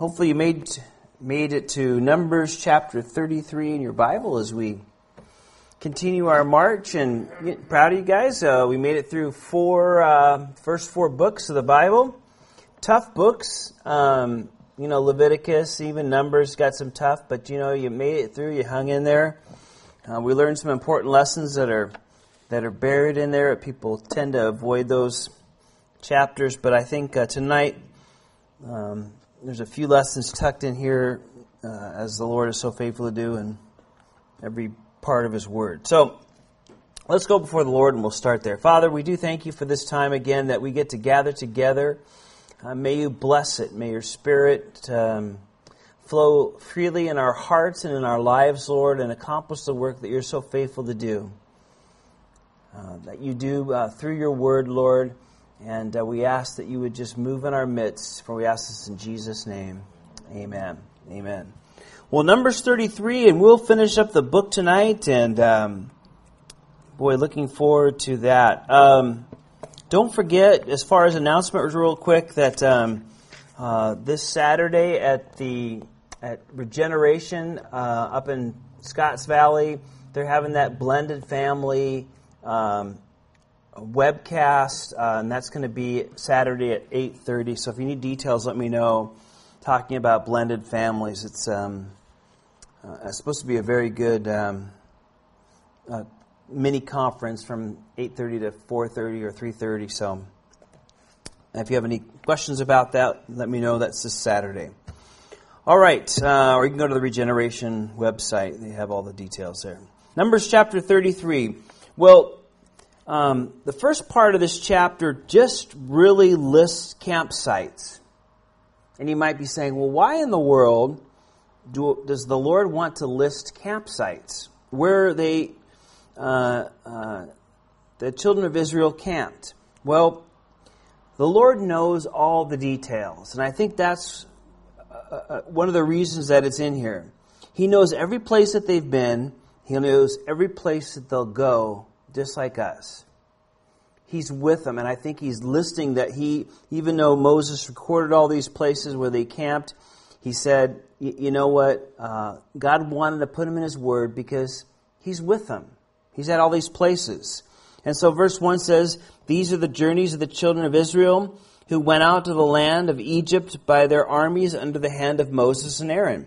Hopefully, you made made it to Numbers chapter 33 in your Bible as we continue our march. And proud of you guys. Uh, we made it through four uh, first four books of the Bible. Tough books. Um, you know, Leviticus, even Numbers got some tough, but you know, you made it through. You hung in there. Uh, we learned some important lessons that are that are buried in there. People tend to avoid those chapters, but I think uh, tonight. Um, there's a few lessons tucked in here, uh, as the Lord is so faithful to do in every part of His Word. So, let's go before the Lord and we'll start there. Father, we do thank you for this time again that we get to gather together. Uh, may you bless it. May your Spirit um, flow freely in our hearts and in our lives, Lord, and accomplish the work that you're so faithful to do. Uh, that you do uh, through your Word, Lord. And uh, we ask that you would just move in our midst, for we ask this in Jesus' name. Amen. Amen. Well, Numbers 33, and we'll finish up the book tonight, and um, boy, looking forward to that. Um, don't forget, as far as announcements, real quick, that um, uh, this Saturday at the at Regeneration uh, up in Scotts Valley, they're having that blended family um, webcast, uh, and that's going to be Saturday at 8:30. So if you need details, let me know. Talking about blended families, it's um, uh, it's supposed to be a very good um, uh, mini conference from 8:30 to 4:30 or 3:30. So if you have any questions about that, let me know. That's this Saturday. All right, uh, or you can go to the Regeneration website. They have all the details there. Numbers chapter 33. Well, um, the first part of this chapter just really lists campsites. And you might be saying, well, why in the world do, does the Lord want to list campsites? Where they, uh, uh, the children of Israel camped? Well, the Lord knows all the details. And I think that's uh, uh one of the reasons that it's in here. He knows every place that they've been, He knows every place that they'll go just like us. He's with them, and I think he's listing that he, even though Moses recorded all these places where they camped, he said, you know what? Uh, God wanted to put him in his word because he's with them. He's at all these places. And so verse 1 says, These are the journeys of the children of Israel who went out to the land of Egypt by their armies under the hand of Moses and Aaron.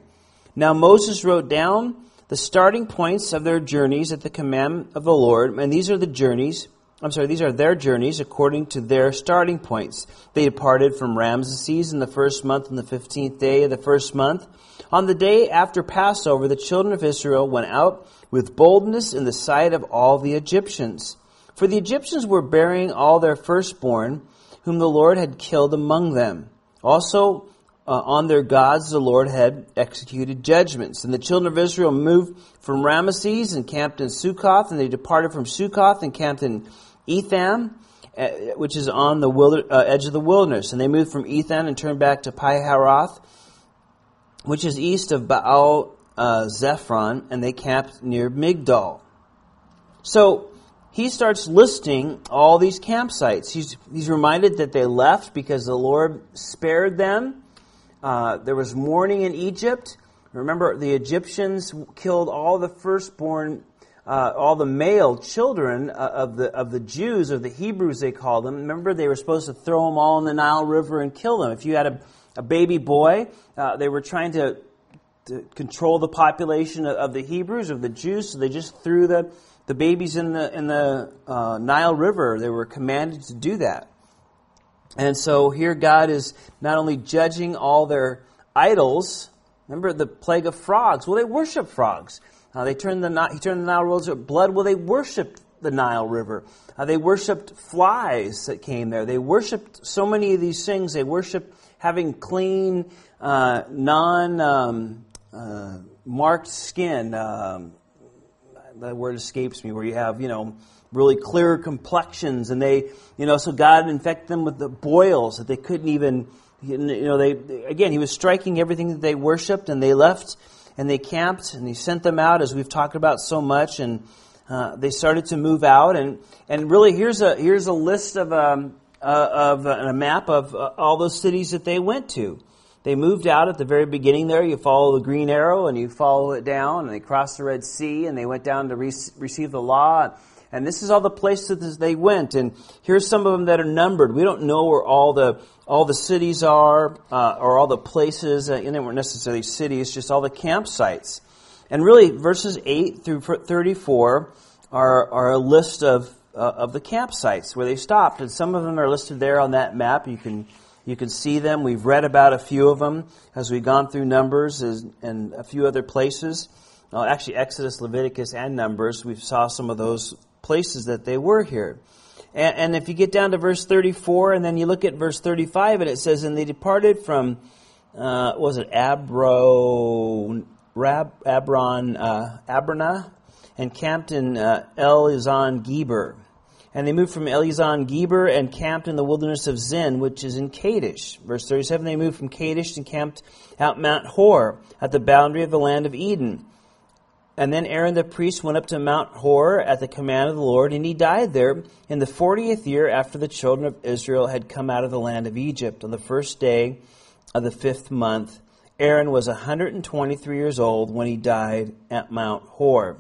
Now Moses wrote down the starting points of their journeys at the command of the Lord, and these are the journeys. I'm sorry, these are their journeys according to their starting points. They departed from Ramesses in the first month on the fifteenth day of the first month. On the day after Passover, the children of Israel went out with boldness in the sight of all the Egyptians. For the Egyptians were burying all their firstborn, whom the Lord had killed among them. Also, uh, on their gods the Lord had executed judgments. And the children of Israel moved from Ramesses and camped in Succoth, and they departed from Succoth and camped in Etham, uh, which is on the wilder, uh, edge of the wilderness. And they moved from Etham and turned back to Pi-hahiroth, which is east of Baal uh, Zephron, and they camped near Migdol. So he starts listing all these campsites. He's, he's reminded that they left because the Lord spared them uh, there was mourning in Egypt. Remember, the Egyptians killed all the firstborn, uh, all the male children uh, of the of the Jews or the Hebrews, they called them. Remember, they were supposed to throw them all in the Nile River and kill them. If you had a, a baby boy, uh, they were trying to, to, control the population of, the Hebrews of the Jews, so they just threw the the babies in the in the uh, Nile River. They were commanded to do that. And so here God is not only judging all their idols. Remember the plague of frogs? Well, they worship frogs. Uh, they turned the he turned the Nile River to blood. Well, they worshipped the Nile River. Uh, they worshipped flies that came there. They worshipped so many of these things. They worshipped having clean, uh, non um, uh, marked skin. Um, that word escapes me. Where you have you know really clear complexions, and they, you know, so God infected them with the boils that they couldn't even, you know, they again, He was striking everything that they worshipped, and they left and they camped, and He sent them out, as we've talked about so much, and uh, they started to move out, and and really, here's a here's a list of um, uh, of uh, a map of uh, all those cities that they went to. they moved out at the very beginning there. You follow the green arrow and you follow it down, and they crossed the Red Sea and they went down to re- receive the law. And this is all the places they went. And here's some of them that are numbered. We don't know where all the all the cities are uh, or all the places. Uh, and they weren't necessarily cities, just all the campsites. And really, verses 8 through 34 are, are a list of, uh, of the campsites where they stopped. And some of them are listed there on that map. You can you can see them. We've read about a few of them as we've gone through Numbers and a few other places. Uh, actually, Exodus, Leviticus, and Numbers, we saw some of those places that they were here. And, and, if you get down to verse 34 and then you look at verse 35, and it says, And they departed from, uh, was it Abro, Rab, Abron, uh, and camped in uh, Ezion Geber. And they moved from Ezion Geber and camped in the wilderness of Zin, which is in Kadesh. Verse 37, they moved from Kadesh and camped at Mount Hor, at the boundary of the land of Edom. And then Aaron the priest went up to Mount Hor at the command of the Lord, and he died there in the fortieth year after the children of Israel had come out of the land of Egypt. On the first day of the fifth month, Aaron was 123 years old when he died at Mount Hor.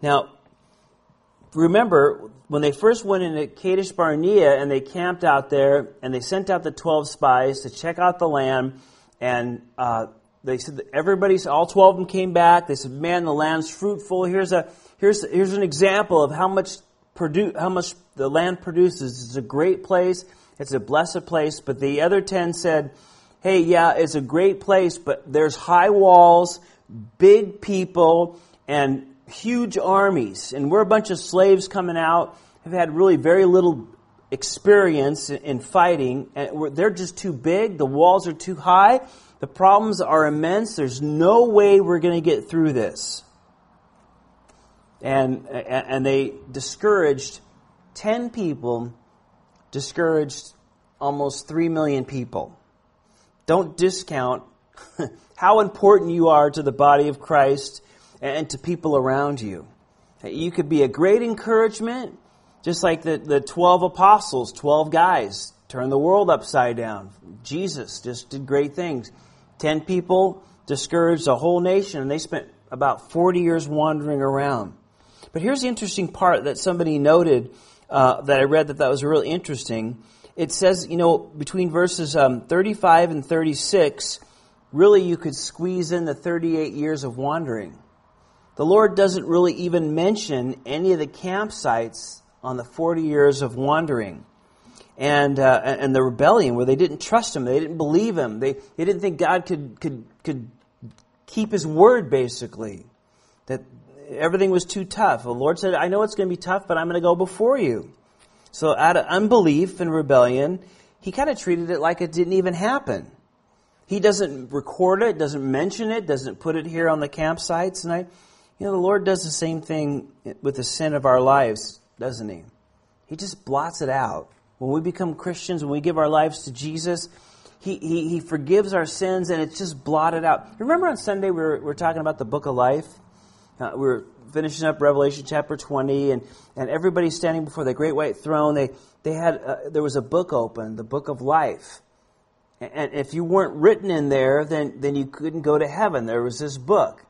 Now, remember, when they first went into Kadesh Barnea and they camped out there and they sent out the 12 spies to check out the land and uh, they said that everybody's all 12 of them came back. They said man the land's fruitful. Here's a here's here's an example of how much produ- how much the land produces. It's a great place. It's a blessed place. But the other 10 said hey yeah it's a great place but there's high walls big people and huge armies, and we're a bunch of slaves coming out, have had really very little experience in fighting, and they're just too big, the walls are too high, the problems are immense, there's no way we're going to get through this. And, and they discouraged 10 people, discouraged almost 3 million people. Don't discount how important you are to the body of Christ and to people around you. You could be a great encouragement, just like the, the 12 apostles, 12 guys, turned the world upside down. Jesus just did great things. 10 people discouraged a whole nation, and they spent about 40 years wandering around. But here's the interesting part that somebody noted uh, that I read that that was really interesting. It says, you know, between verses um, 35 and 36, really you could squeeze in the 38 years of wandering the Lord doesn't really even mention any of the campsites on the 40 years of wandering and, uh, and the rebellion where they didn't trust him, they didn't believe him, they, they didn't think God could, could, could keep his word, basically. That everything was too tough. The Lord said, I know it's going to be tough, but I'm going to go before you. So out of unbelief and rebellion, he kind of treated it like it didn't even happen. He doesn't record it, doesn't mention it, doesn't put it here on the campsites. And I, you know, the Lord does the same thing with the sin of our lives, doesn't He? He just blots it out. When we become Christians, when we give our lives to Jesus, He, he, he forgives our sins and it's just blotted out. Remember on Sunday we were, we were talking about the book of life? Uh, we were finishing up Revelation chapter 20, and, and everybody's standing before the great white throne. They, they had, uh, there was a book open, the book of life. And if you weren't written in there, then, then you couldn't go to heaven. There was this book.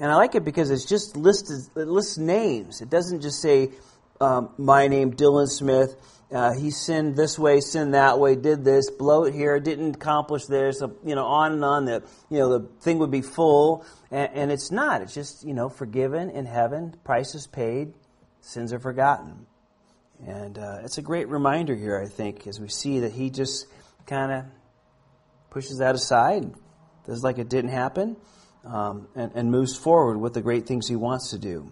And I like it because it's just listed, it lists names. It doesn't just say, um, my name, Dylan Smith. Uh, he sinned this way, sinned that way, did this, blow it here, didn't accomplish this, you know, on and on. The, you know, the thing would be full. And, and it's not. It's just, you know, forgiven in heaven, price is paid, sins are forgotten. And uh, it's a great reminder here, I think, as we see that he just kind of pushes that aside, does like it didn't happen um, and, and, moves forward with the great things he wants to do.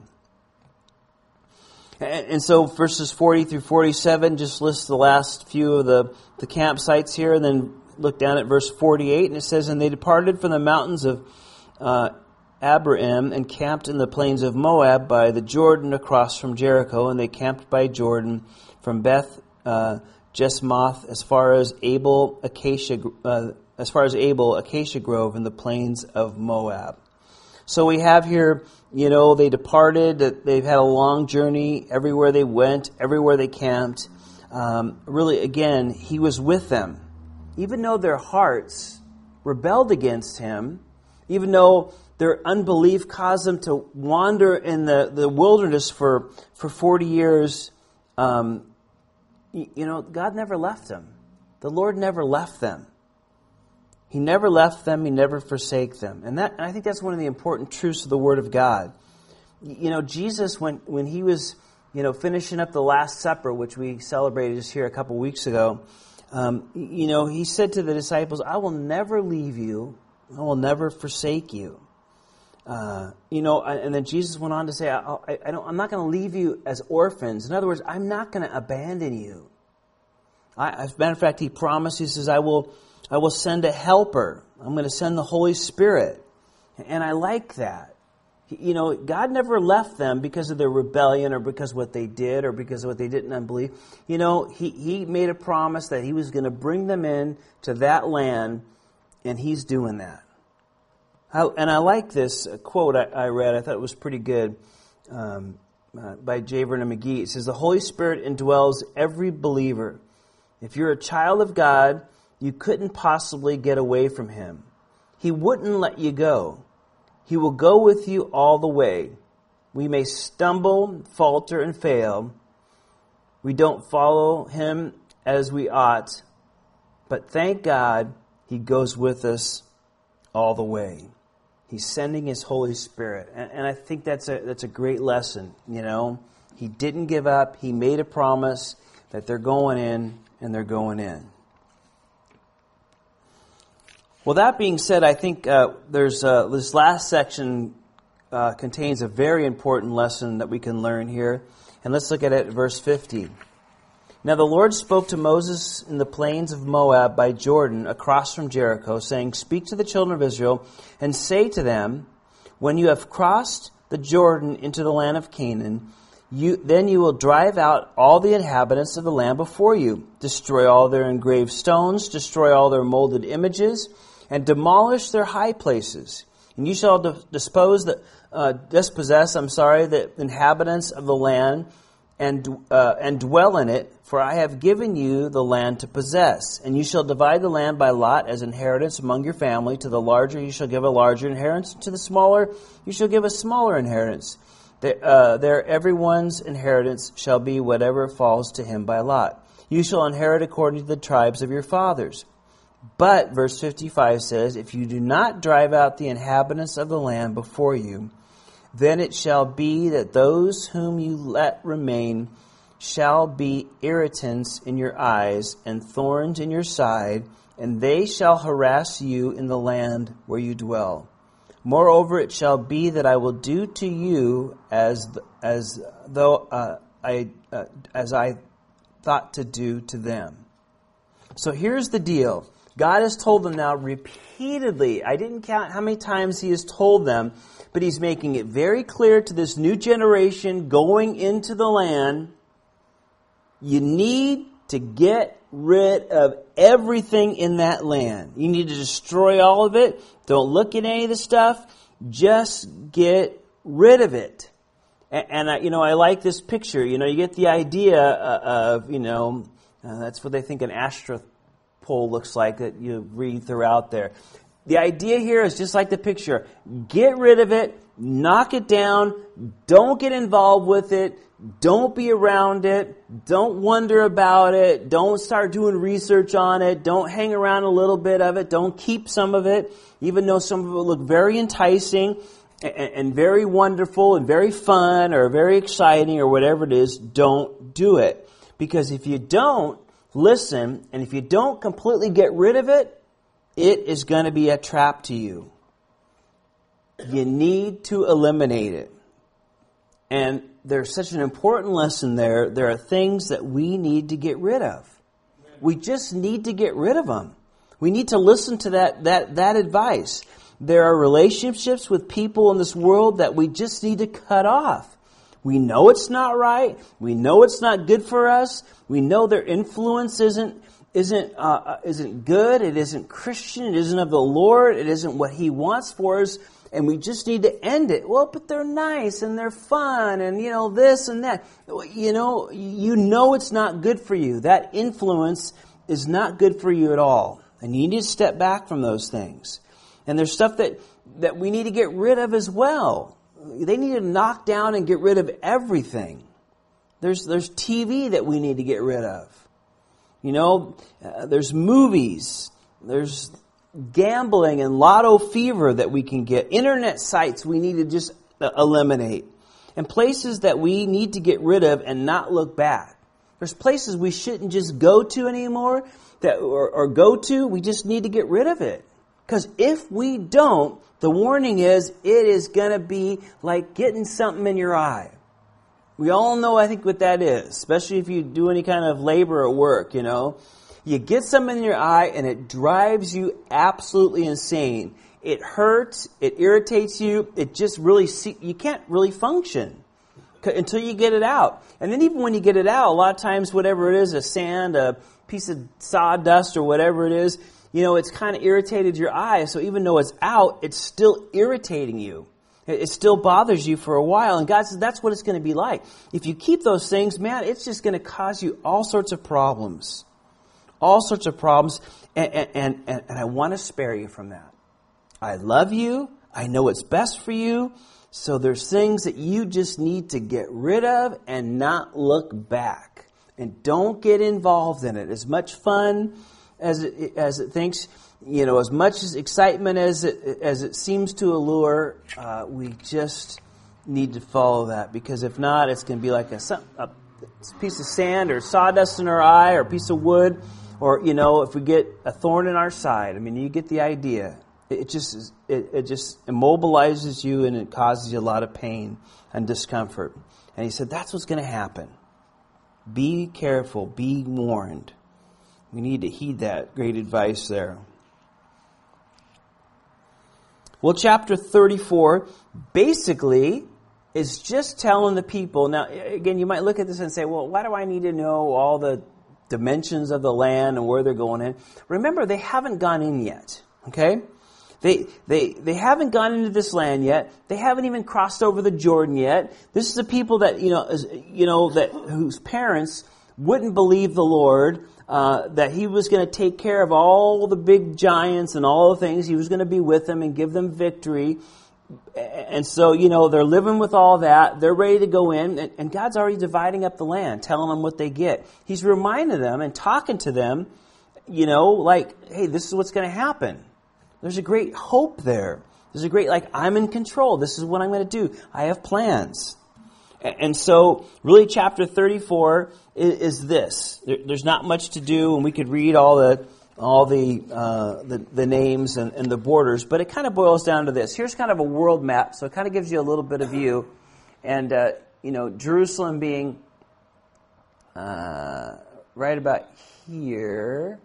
And, so verses 40 through 47 just lists the last few of the, the campsites here, and then look down at verse 48, and it says, And they departed from the mountains of uh, and camped in the plains of Moab by the Jordan across from Jericho, and they camped by Jordan from Beth uh, Jesmoth as far as Abel Acacia. Uh, as far as Abel, Acacia Grove in the plains of Moab. So we have here, you know, they departed, they've had a long journey everywhere they went, everywhere they camped. Um, really, again, he was with them. Even though their hearts rebelled against him, even though their unbelief caused them to wander in the, the wilderness for, for 40 years, um, you know, God never left them. The Lord never left them. He never left them. He never forsake them. And that, and I think that's one of the important truths of the Word of God. You know, Jesus, when, when he was, you know, finishing up the Last Supper, which we celebrated just here a couple weeks ago, um, you know, he said to the disciples, I will never leave you. I will never forsake you. Uh, you know, and then Jesus went on to say, I, I, I am not going to leave you as orphans. In other words, I'm not going to abandon you. I, as a matter of fact, he promised, he says, I will, I will send a helper. I'm going to send the Holy Spirit. And I like that. You know, God never left them because of their rebellion or because of what they did or because of what they didn't unbelieve. You know, He, he made a promise that He was going to bring them in to that land, and He's doing that. and I like this quote I, I, read. I thought it was pretty good um, uh, by J. Vernon McGee. It says, The Holy Spirit indwells every believer. If you're a child of God, you couldn't possibly get away from Him. He wouldn't let you go. He will go with you all the way. We may stumble, falter, and fail. We don't follow Him as we ought, but thank God He goes with us all the way. He's sending His Holy Spirit. And, and I think that's a, that's a great lesson, you know. He didn't give up. He made a promise that they're going in and they're going in. Well, that being said, I think uh, there's uh, this last section uh, contains a very important lesson that we can learn here. And let's look at it, verse 50. Now the Lord spoke to Moses in the plains of Moab by Jordan, across from Jericho, saying, Speak to the children of Israel, and say to them, When you have crossed the Jordan into the land of Canaan, you, then you will drive out all the inhabitants of the land before you, destroy all their engraved stones, destroy all their molded images, and demolish their high places. And you shall dispose the, uh, dispossess, I'm sorry, the inhabitants of the land and, uh, and dwell in it, for I have given you the land to possess. And you shall divide the land by lot as inheritance among your family. To the larger you shall give a larger inheritance, to the smaller you shall give a smaller inheritance. There, uh, there everyone's inheritance shall be whatever falls to him by lot. You shall inherit according to the tribes of your fathers. But, verse 55 says, If you do not drive out the inhabitants of the land before you, then it shall be that those whom you let remain shall be irritants in your eyes and thorns in your side, and they shall harass you in the land where you dwell. Moreover, it shall be that I will do to you as as though uh, I uh, as I thought to do to them. So here's the deal. God has told them now repeatedly. I didn't count how many times He has told them, but He's making it very clear to this new generation going into the land you need to get rid of everything in that land. You need to destroy all of it. Don't look at any of the stuff. Just get rid of it. And, and I, you know, I like this picture. You know, you get the idea uh, of, you know, uh, that's what they think an Asherah pole looks like that you read throughout there. The idea here is just like the picture. Get rid of it, knock it down, don't get involved with it, don't be around it, don't wonder about it, don't start doing research on it, don't hang around a little bit of it, don't keep some of it, even though some of it look very enticing and very wonderful and very fun or very exciting or whatever it is, don't do it. Because if you don't, listen, and if you don't completely get rid of it, it is going to be a trap to you. You need to eliminate it. And there's such an important lesson there. There are things that we need to get rid of. We just need to get rid of them. We need to listen to that, that, that advice. There are relationships with people in this world that we just need to cut off. We know it's not right. We know it's not good for us. We know their influence isn't isn't uh, uh, isn't good. It isn't Christian. It isn't of the Lord. It isn't what He wants for us. And we just need to end it. Well, but they're nice and they're fun and you know this and that. You know, you know it's not good for you. That influence is not good for you at all. And you need to step back from those things. And there's stuff that, that we need to get rid of as well. They need to knock down and get rid of everything. There's, there's TV that we need to get rid of. You know, uh, there's movies. There's gambling and lotto fever that we can get. Internet sites we need to just uh, eliminate. And places that we need to get rid of and not look back. There's places we shouldn't just go to anymore that, or, or go to. We just need to get rid of it. Because if we don't, the warning is it is going to be like getting something in your eye. We all know, I think, what that is, especially if you do any kind of labor or work, you know. You get something in your eye and it drives you absolutely insane. It hurts, it irritates you, it just really, you can't really function until you get it out. And then even when you get it out, a lot of times whatever it is, a sand, a piece of sawdust or whatever it is, you know, it's kind of irritated your eye. So even though it's out, it's still irritating you. It still bothers you for a while. And God says that's what it's going to be like. If you keep those things, man, it's just going to cause you all sorts of problems. All sorts of problems. And, and, and, and I want to spare you from that. I love you. I know what's best for you. So there's things that you just need to get rid of and not look back. And don't get involved in it. As much fun as it, as it thinks, you know, as much as excitement as it, as it seems to allure, uh, we just need to follow that. Because if not, it's going to be like a, a piece of sand or sawdust in our eye or a piece of wood. Or, you know, if we get a thorn in our side. I mean, you get the idea it just it, it just immobilizes you and it causes you a lot of pain and discomfort. And he said that's what's going to happen. Be careful, be warned. We need to heed that great advice there. Well, chapter 34 basically is just telling the people. Now, again, you might look at this and say, well, why do I need to know all the dimensions of the land and where they're going in? Remember, they haven't gone in yet. Okay? They, they, they haven't gone into this land yet. They haven't even crossed over the Jordan yet. This is the people that, you know, you know, that, whose parents wouldn't believe the Lord, uh, that He was going to take care of all the big giants and all the things. He was going to be with them and give them victory. And so, you know, they're living with all that. They're ready to go in, and God's already dividing up the land, telling them what they get. He's reminding them and talking to them, you know, like, hey, this is what's going to happen. There's a great hope there. There's a great, like, I'm in control. This is what I'm going to do. I have plans. And so, really, chapter 34 is, this. There's not much to do, and we could read all the all the, uh, the, the names and, and, the borders, but it kind of boils down to this. Here's kind of a world map, so it kind of gives you a little bit of view. And, uh, you know, Jerusalem being uh, right about here.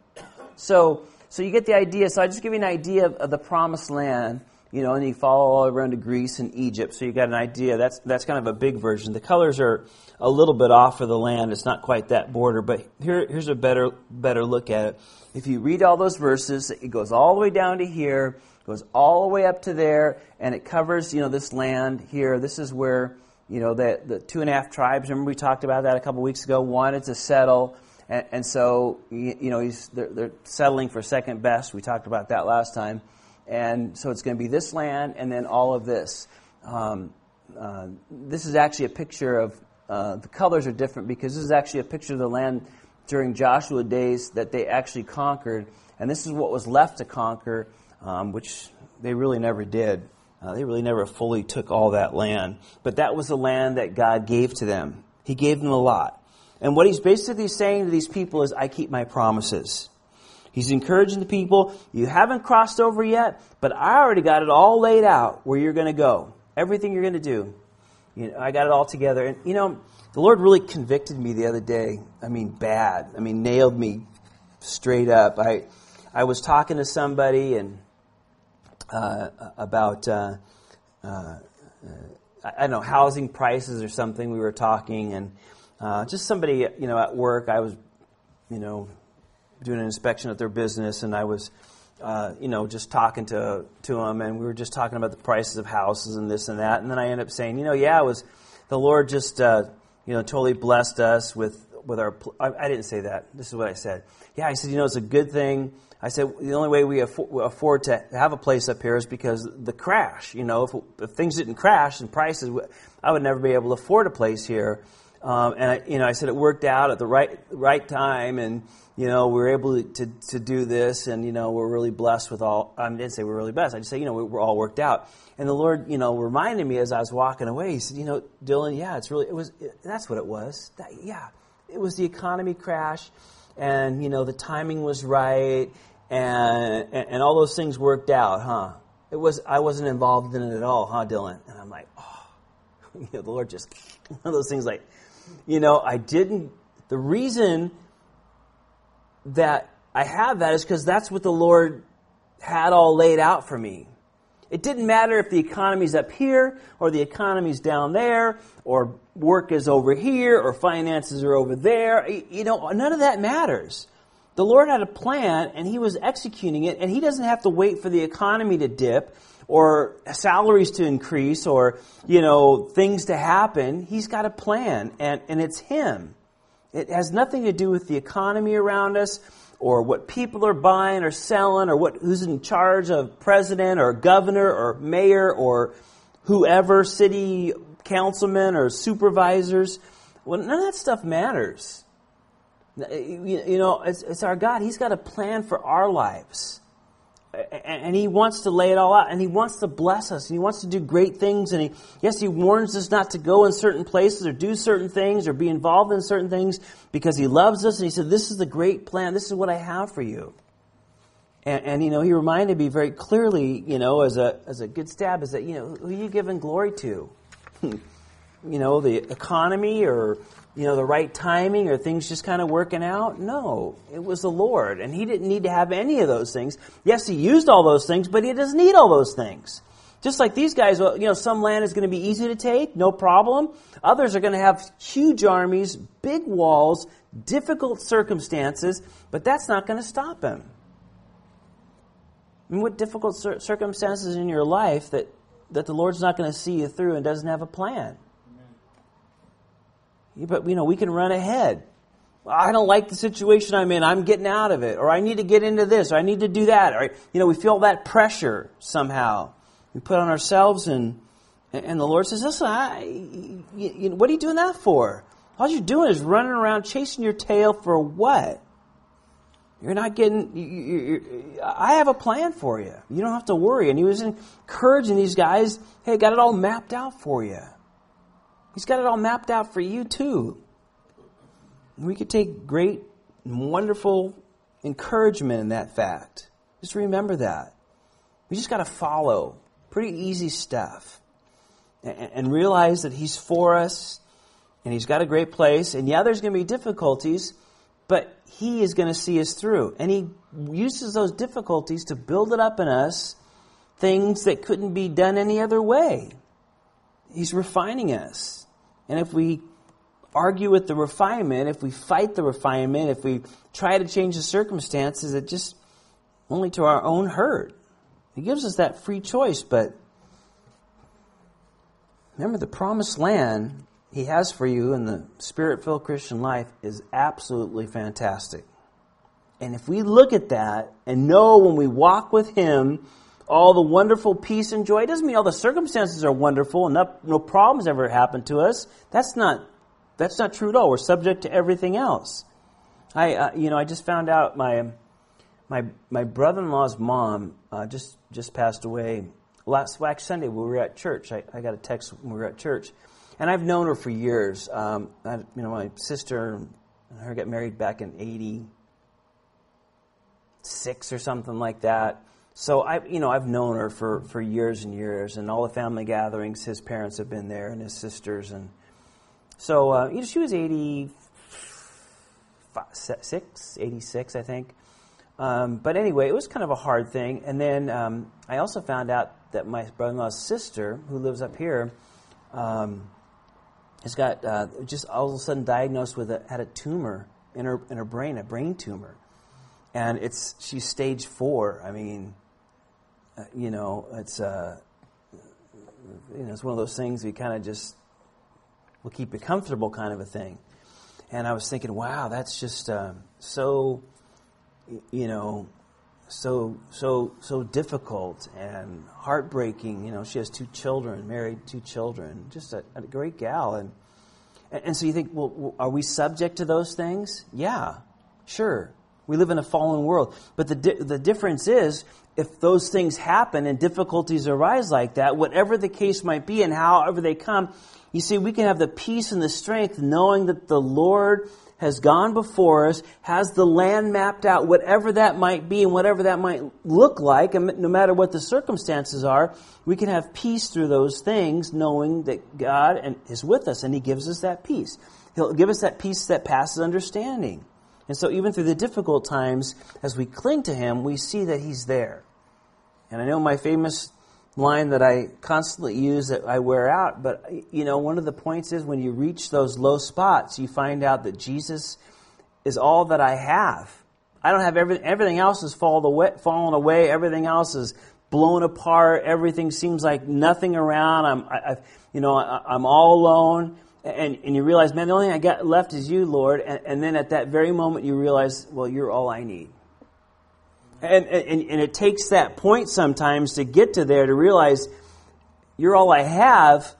So, so you get the idea. So I just give you an idea of, of the promised land, you know, and you follow all around to Greece and Egypt. So you got an idea. That's that's kind of a big version. The colors are a little bit off of the land. It's not quite that border, but here here's a better better look at it. If you read all those verses, it goes all the way down to here, goes all the way up to there, and it covers you know this land here. This is where you know the the two and a half tribes. Remember we talked about that a couple weeks ago. Wanted to settle. And, and so, you, you know, they're, they're, settling for second best. We talked about that last time. And so it's going to be this land and then all of this. Um, uh, this is actually a picture of, uh, the colors are different because this is actually a picture of the land during Joshua days that they actually conquered. And this is what was left to conquer, um, which they really never did. Uh, they really never fully took all that land. But that was the land that God gave to them. He gave them a lot. And what he's basically saying to these people is, I keep my promises. He's encouraging the people, you haven't crossed over yet, but I already got it all laid out where you're going to go. Everything you're going to do. You know, I got it all together. And, you know, the Lord really convicted me the other day. I mean, bad. I mean, nailed me straight up. I, I was talking to somebody and uh, about, uh, uh, I don't know, housing prices or something. We were talking, and uh, just somebody, you know, at work, I was, you know, doing an inspection at their business, and I was, uh, you know, just talking to to them, and we were just talking about the prices of houses and this and that, and then I ended up saying, you know, yeah, it was the Lord just, uh, you know, totally blessed us with with our. I, I didn't say that. This is what I said. Yeah, I said, you know, it's a good thing. I said the only way we afford to have a place up here is because the crash. You know, if, if things didn't crash and prices, I would never be able to afford a place here. Um, and I, you know, I said it worked out at the right right time, and you know, we are able to, to do this, and you know, we're really blessed with all. I didn't say we're really blessed. I just say, you know, we're all worked out. And the Lord, you know, reminded me as I was walking away. He said, you know, Dylan, yeah, it's really, it was, it, that's what it was. That, yeah, it was the economy crash, and you know, the timing was right, and, and and all those things worked out, huh? It was, I wasn't involved in it at all, huh, Dylan? And I'm like, oh, you know, the Lord just one of those things like, you know, I didn't. The reason that I have that is because that's what the Lord had all laid out for me. It didn't matter if the economy's up here or the economy's down there or work is over here or finances are over there. You know, none of that matters. The Lord had a plan and He was executing it, and He doesn't have to wait for the economy to dip or salaries to increase or, you know, things to happen. He's got a plan, and, and it's Him. It has nothing to do with the economy around us or what people are buying or selling or what, who's in charge of president or governor or mayor or whoever, city councilmen or supervisors. Well, none of that stuff matters. You know, it's, it's our God. He's got a plan for our lives and he wants to lay it all out and he wants to bless us and he wants to do great things and he yes he warns us not to go in certain places or do certain things or be involved in certain things because he loves us and he said this is the great plan. This is what i have for you. And, and you know he reminded me very clearly you know as a as a good stab is that you know who are you giving glory to you know the economy or you know, the right timing or things just kind of working out. No, it was the Lord. And He didn't need to have any of those things. Yes, He used all those things, but He doesn't need all those things. Just like these guys, you know, some land is going to be easy to take, no problem. Others are going to have huge armies, big walls, difficult circumstances, but that's not going to stop Him. What difficult circumstances in your life that, that the Lord's not going to see you through and doesn't have a plan? But, you know, we can run ahead. I don't like the situation I'm in. I'm getting out of it. Or I need to get into this. Or I need to do that. Or, you know, we feel that pressure somehow. We put on ourselves and, and the Lord says, listen, I, you, you, what are you doing that for? All you're doing is running around chasing your tail for what? You're not getting, you, I have a plan for you. You don't have to worry. And he was encouraging these guys, hey, got it all mapped out for you. He's got it all mapped out for you too. We could take great, and wonderful encouragement in that fact. Just remember that. We just got to follow. Pretty easy stuff. And realize that He's for us and He's got a great place. And yeah, there's going to be difficulties, but He is going to see us through. And He uses those difficulties to build it up in us things that couldn't be done any other way. He's refining us. And if we argue with the refinement, if we fight the refinement, if we try to change the circumstances, it just only to our own hurt. He gives us that free choice, but remember the promised land he has for you in the spirit filled Christian life is absolutely fantastic. And if we look at that and know when we walk with him, all the wonderful peace and joy. It doesn't mean all the circumstances are wonderful and not, no problems ever happen to us. That's not, that's not true at all. We're subject to everything else. I, uh, you know, I just found out my, my, my brother-in-law's mom uh, just, just passed away last, well, Sunday we were at church. I, I got a text when we were at church. And I've known her for years. Um, I, you know, my sister and her got married back in 86 or something like that. So I, you know, I've known her for, for years and years, and all the family gatherings, his parents have been there, and his sisters, and so uh, you know, she was 86, 86, I think. Um, but anyway, it was kind of a hard thing. And then um, I also found out that my brother-in-law's sister, who lives up here, um, has got uh, just all of a sudden diagnosed with a, had a tumor in her in her brain, a brain tumor, and it's she's stage four. I mean, uh, you know, it's uh, you know, it's one of those things we kind of just will keep you comfortable, kind of a thing. and I was thinking, wow, that's just uh, so, you know, so so so difficult and heartbreaking. You know, she has two children, married two children, just a, a great gal, and and so you think, well, are we subject to those things? Yeah, sure. We live in a fallen world, but the di- the difference is if those things happen and difficulties arise like that, whatever the case might be and however they come, you see, we can have the peace and the strength knowing that the Lord has gone before us, has the land mapped out, whatever that might be and whatever that might look like, and no matter what the circumstances are, we can have peace through those things, knowing that God is with us and He gives us that peace. He'll give us that peace that passes understanding. And so, even through the difficult times, as we cling to Him, we see that He's there. And I know my famous line that I constantly use that I wear out. But, you know, one of the points is when you reach those low spots, you find out that Jesus is all that I have. I don't have everything, everything else has fallen away. Everything else is blown apart. Everything seems like nothing around. I'm, I, you know, I, am all alone. And, and you realize, man, the only thing I got left is you, Lord. And, and then at that very moment, you realize, well, you're all I need. And, and, and it takes that point sometimes to get to there to realize you're all I have,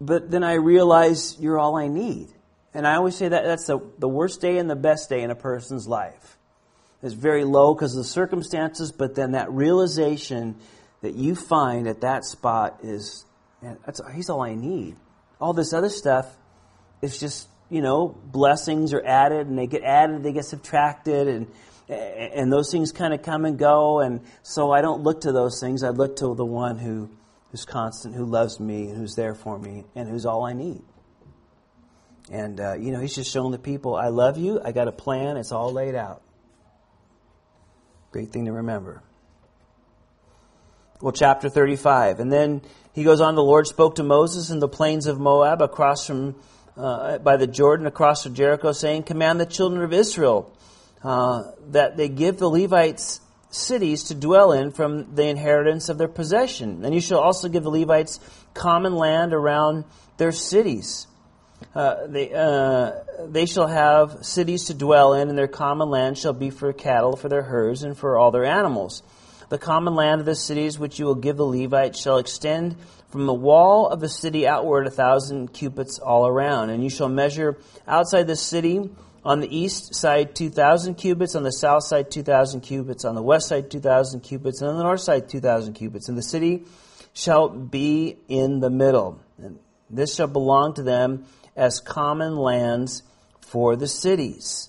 but then I realize you're all I need. And I always say that that's the, the worst day and the best day in a person's life. It's very low because of the circumstances, but then that realization that you find at that spot is, man, he's all I need. All this other stuff is just, you know, blessings are added and they get added, they get subtracted, and and those things kind of come and go. And so I don't look to those things. I look to the one who who's constant, who loves me, who's there for me, and who's all I need. And uh, you know, he's just showing the people, I love you. I got a plan. It's all laid out. Great thing to remember. Well, chapter 35. And then he goes on, the Lord spoke to Moses in the plains of Moab across from, uh, by the Jordan across from Jericho, saying, Command the children of Israel uh, that they give the Levites cities to dwell in from the inheritance of their possession. And you shall also give the Levites common land around their cities. Uh, they, uh, they shall have cities to dwell in, and their common land shall be for cattle, for their herds, and for all their animals. The common land of the cities which you will give the Levites shall extend from the wall of the city outward a thousand cubits all around. And you shall measure outside the city on the east side 2,000 cubits, on the south side 2,000 cubits, on the west side 2,000 cubits, and on the north side 2,000 cubits. And the city shall be in the middle. And this shall belong to them as common lands for the cities.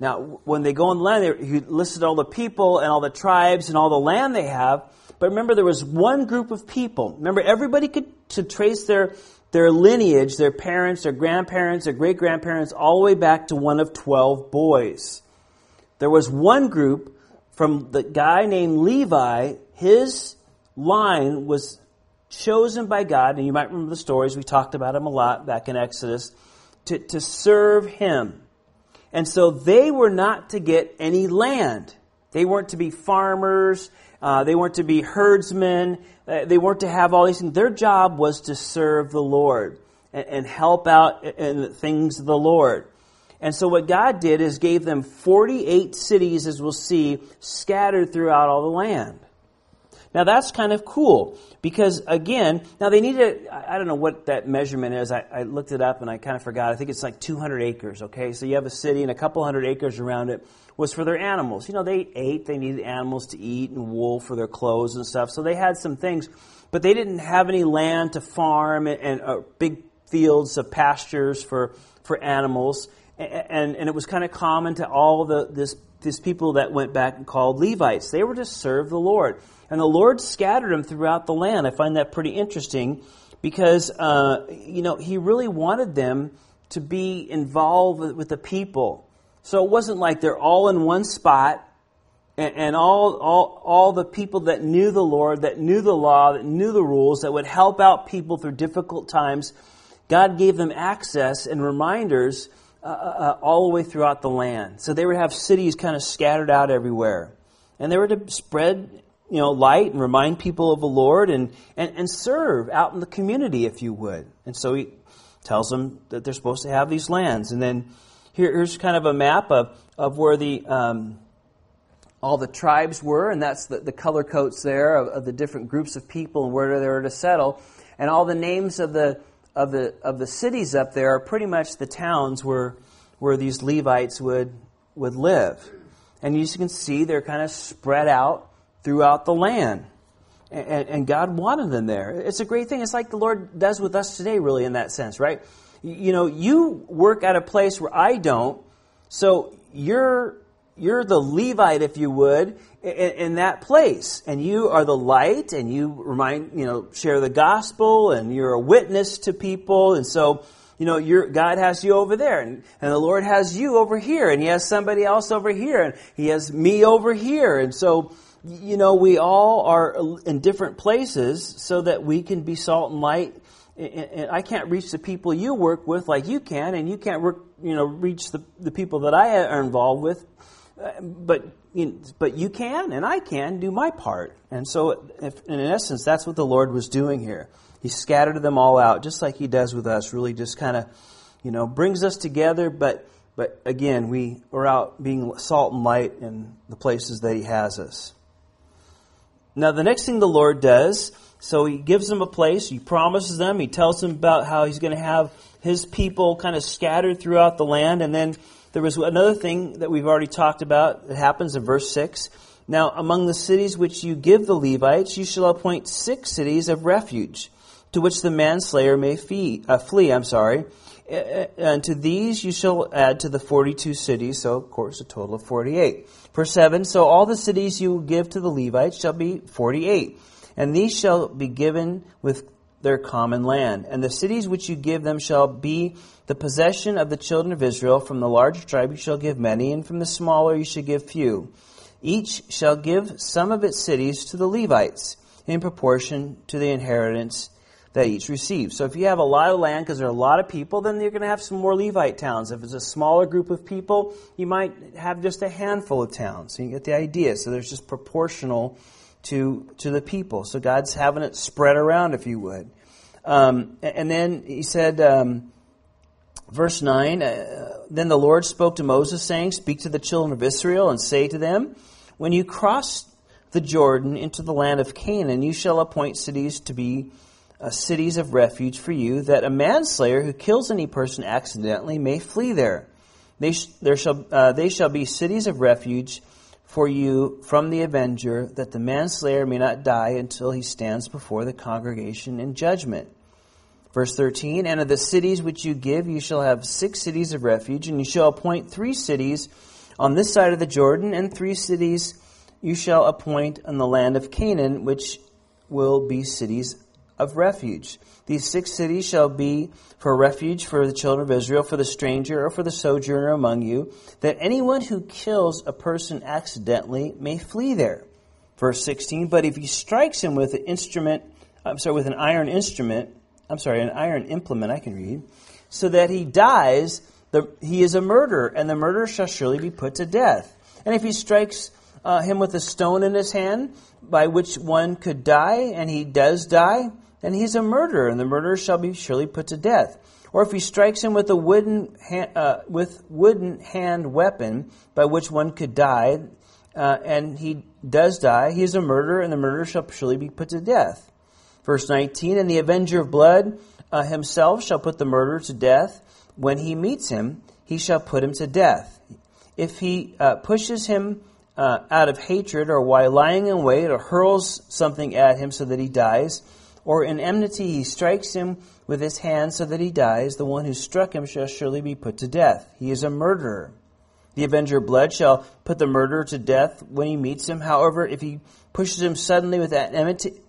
Now, when they go on the land, he listed all the people and all the tribes and all the land they have. But remember, there was one group of people. Remember, everybody could to trace their their lineage, their parents, their grandparents, their great grandparents, all the way back to one of 12 boys. There was one group from the guy named Levi, his line was chosen by God, and you might remember the stories, we talked about him a lot back in Exodus, to, to serve him. And so they were not to get any land. They weren't to be farmers. Uh, they weren't to be herdsmen. Uh, they weren't to have all these things. Their job was to serve the Lord and, and help out in things of the Lord. And so what God did is gave them 48 cities, as we'll see, scattered throughout all the land. Now that's kind of cool because again, now they needed, I don't know what that measurement is. I, I, looked it up and I kind of forgot. I think it's like 200 acres, okay? So you have a city and a couple hundred acres around it was for their animals. You know, they ate, they needed animals to eat and wool for their clothes and stuff. So they had some things, but they didn't have any land to farm and, and uh, big fields of pastures for, for animals. And, and, and it was kind of common to all the, this, these people that went back and called Levites. They were to serve the Lord. And the Lord scattered them throughout the land. I find that pretty interesting because, uh, you know, He really wanted them to be involved with the people. So it wasn't like they're all in one spot and, and all, all, all the people that knew the Lord, that knew the law, that knew the rules, that would help out people through difficult times. God gave them access and reminders uh, uh, uh, all the way throughout the land. So they would have cities kind of scattered out everywhere. And they were to spread, you know, light and remind people of the Lord and, and, and serve out in the community, if you would. And so he tells them that they're supposed to have these lands. And then Here, here's kind of a map of, of where the um, all the tribes were, and that's the, the color coats there of, of, the different groups of people and where they were to settle. And all the names of the of the of the cities up there are pretty much the towns where where these Levites would would live. And you can see they're kind of spread out throughout the land. And, and, God wanted them there. It's a great thing. It's like the Lord does with us today, really, in that sense, right? You know, you work at a place where I don't, so you're you're the Levite, if you would, in, that place, and you are the light, and you remind, you know, share the gospel, and you're a witness to people, and so, you know, God has you over there, and, and the Lord has you over here, and He has somebody else over here, and He has me over here, and so, you know, we all are in different places so that we can be salt and light. And I can't reach the people you work with like you can, and you can't work, you know, reach the, the people that I uh, are involved with uh, but you know, but you can and I can do my part. And so, if, in essence, that's what the Lord was doing here. He scattered them all out, just like He does with us. Really, just kind of, you know, brings us together. But but again, we are out being salt and light in the places that He has us. Now, the next thing the Lord does, so He gives them a place. He promises them. He tells them about how He's going to have His people kind of scattered throughout the land, and then there was another thing that we've already talked about that happens in verse 6. Now, among the cities which you give the Levites, you shall appoint six cities of refuge, to which the manslayer may uh, flee. I'm sorry. And to these you shall add to the 42 cities, so of course a total of 48. Verse 7 So all the cities you will give to the Levites shall be 48, and these shall be given with their common land. And the cities which you give them shall be the possession of the children of Israel. From the larger tribe you shall give many, and from the smaller you shall give few. Each shall give some of its cities to the Levites in proportion to the inheritance that each receives. So if you have a lot of land because there are a lot of people, then you're going to have some more Levite towns. If it's a smaller group of people, you might have just a handful of towns. So you get the idea. So there's just proportional to to the people. So God's having it spread around, if you would. Um, and then he said, um, verse nine. Uh, then the Lord spoke to Moses, saying, "Speak to the children of Israel and say to them, When you cross the Jordan into the land of Canaan, you shall appoint cities to be." Uh, cities of refuge for you, that a manslayer who kills any person accidentally may flee there. They, sh- there shall, uh, they shall be cities of refuge for you from the avenger, that the manslayer may not die until he stands before the congregation in judgment. Verse 13, And of the cities which you give, you shall have six cities of refuge, and you shall appoint three cities on this side of the Jordan, and three cities you shall appoint in the land of Canaan, which will be cities of refuge. These six cities shall be for refuge for the children of Israel, for the stranger or for the sojourner among you, that anyone who kills a person accidentally may flee there. Verse 16, but if he strikes him with an instrument, I'm sorry, with an iron instrument, I'm sorry, an iron implement, I can read, so that he dies, the, he is a murderer, and the murderer shall surely be put to death. And if he strikes uh, him with a stone in his hand, by which one could die, and he does die, then he's a murderer, and the murderer shall be surely put to death. Or if he strikes him with a wooden hand, uh, with wooden hand weapon by which one could die, uh, and he does die, he is a murderer, and the murderer shall surely be put to death. Verse 19, and the avenger of blood uh, himself shall put the murderer to death. When he meets him, he shall put him to death. If he uh, pushes him uh, out of hatred, or while lying in wait, or hurls something at him so that he dies, or in enmity he strikes him with his hand so that he dies, the one who struck him shall surely be put to death. He is a murderer. The avenger of blood shall put the murderer to death when he meets him. However, if he pushes him suddenly with enmity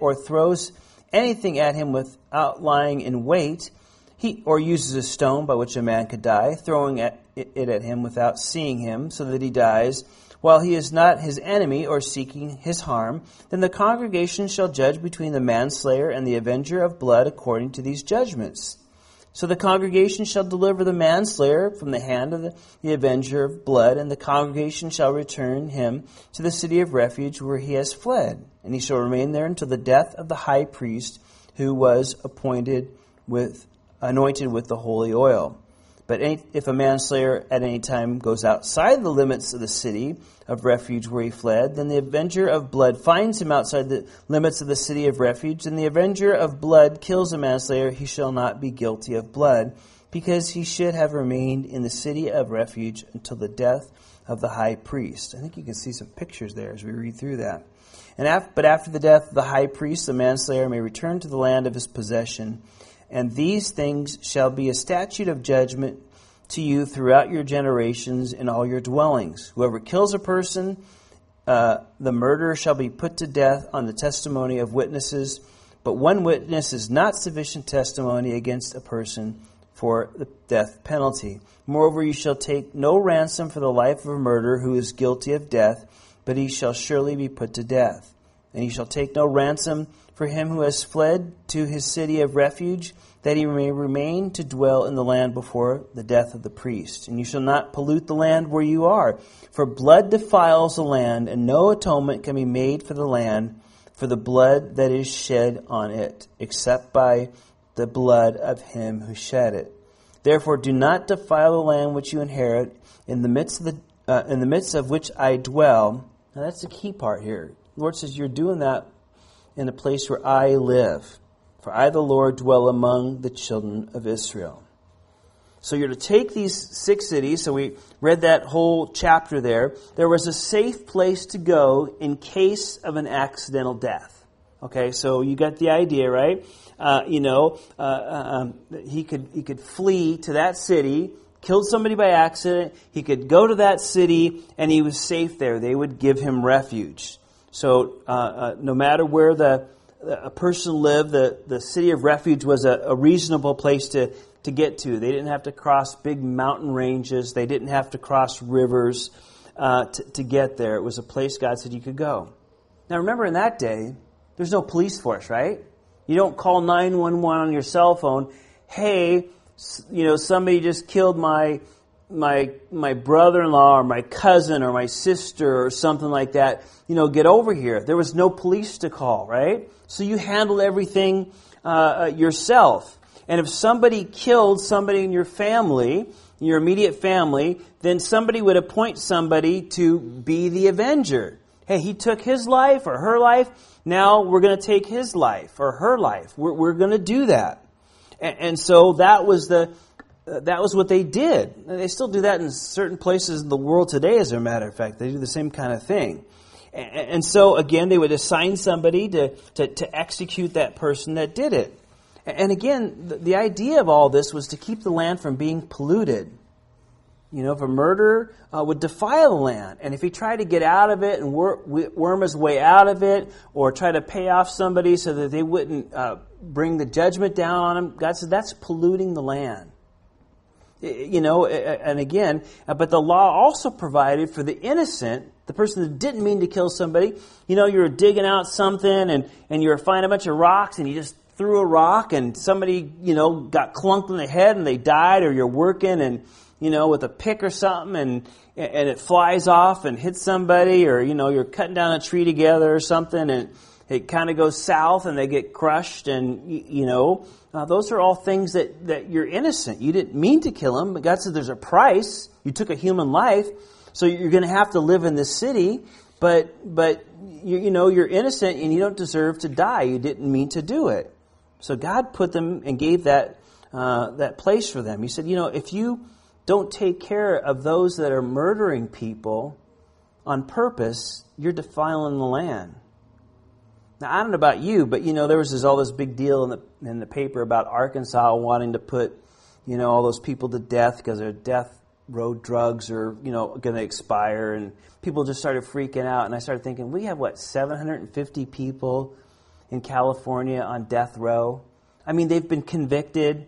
or throws anything at him without lying in wait, he, or uses a stone by which a man could die, throwing it at him without seeing him, so that he dies, while he is not his enemy or seeking his harm, then the congregation shall judge between the manslayer and the avenger of blood according to these judgments. So the congregation shall deliver the manslayer from the hand of the, the, avenger of blood, and the congregation shall return him to the city of refuge where he has fled, and he shall remain there until the death of the high priest who was appointed with anointed with the holy oil. But any, if a manslayer at any time goes outside the limits of the city of refuge where he fled, then the avenger of blood finds him outside the limits of the city of refuge, and the avenger of blood kills a manslayer, he shall not be guilty of blood, because he should have remained in the city of refuge until the death of the high priest. I think you can see some pictures there as we read through that. And but after the death of the high priest, the manslayer may return to the land of his possession. And these things shall be a statute of judgment to you throughout your generations in all your dwellings. Whoever kills a person, uh, the murderer shall be put to death on the testimony of witnesses. But one witness is not sufficient testimony against a person for the death penalty. Moreover, you shall take no ransom for the life of a murderer who is guilty of death, but he shall surely be put to death. And you shall take no ransom for him who has fled to his city of refuge, that he may remain to dwell in the land before the death of the priest. And you shall not pollute the land where you are, for blood defiles the land, and no atonement can be made for the land for the blood that is shed on it, except by the blood of him who shed it. Therefore, do not defile the land which you inherit in the midst of the uh, in the midst of which I dwell. Now that's the key part here. The Lord says you're doing that in the place where I live. For I, the Lord, dwell among the children of Israel. So you're to take these six cities. So we read that whole chapter there. There was a safe place to go in case of an accidental death. Okay, so you got the idea, right? Uh, you know, uh, uh um, he could he could flee to that city, killed somebody by accident. He could go to that city, and he was safe there. They would give him refuge. So uh, uh, no matter where the a person lived, the, the city of refuge was a, a, reasonable place to, to get to. They didn't have to cross big mountain ranges. They didn't have to cross rivers uh, to, to get there. It was a place God said you could go. Now remember, in that day, there's no police force, right? You don't call 911 on your cell phone. Hey, you know, somebody just killed my my my brother-in-law or my cousin or my sister or something like that, you know, get over here. There was no police to call, right? So you handled everything uh, uh, yourself. And if somebody killed somebody in your family, your immediate family, then somebody would appoint somebody to be the avenger. Hey, he took his life or her life. Now we're going to take his life or her life. We're, we're going to do that. And, and so that was the that was what they did. They still do that in certain places in the world today, as a matter of fact. They do the same kind of thing. And, and so, again, they would assign somebody to, to, to, execute that person that did it. And again, the, the idea of all this was to keep the land from being polluted. You know, if a murderer uh, would defile the land, and if he tried to get out of it and wor- worm his way out of it, or try to pay off somebody so that they wouldn't uh, bring the judgment down on him, God said that's polluting the land you know, and again, uh, but the law also provided for the innocent, the person that didn't mean to kill somebody. You know, you're digging out something and, and you're finding a bunch of rocks and you just threw a rock and somebody, you know, got clunked in the head and they died or you're working and, you know, with a pick or something and, and it flies off and hits somebody or, you know, you're cutting down a tree together or something and it kind of goes south and they get crushed and, you know, uh, those are all things that, that you're innocent. You didn't mean to kill him, but God said there's a price. You took a human life, so you're going to have to live in this city. But but you, you know you're innocent and you don't deserve to die. You didn't mean to do it. So God put them and gave that uh, that place for them. He said, you know, if you don't take care of those that are murdering people on purpose, you're defiling the land. Now, I don't know about you, but you know, there was this, all this big deal in the, in the paper about Arkansas wanting to put, you know, all those people to death because their death row drugs are, you know, going to expire. And people just started freaking out. And I started thinking, we have, what, 750 people in California on death row? I mean, they've been convicted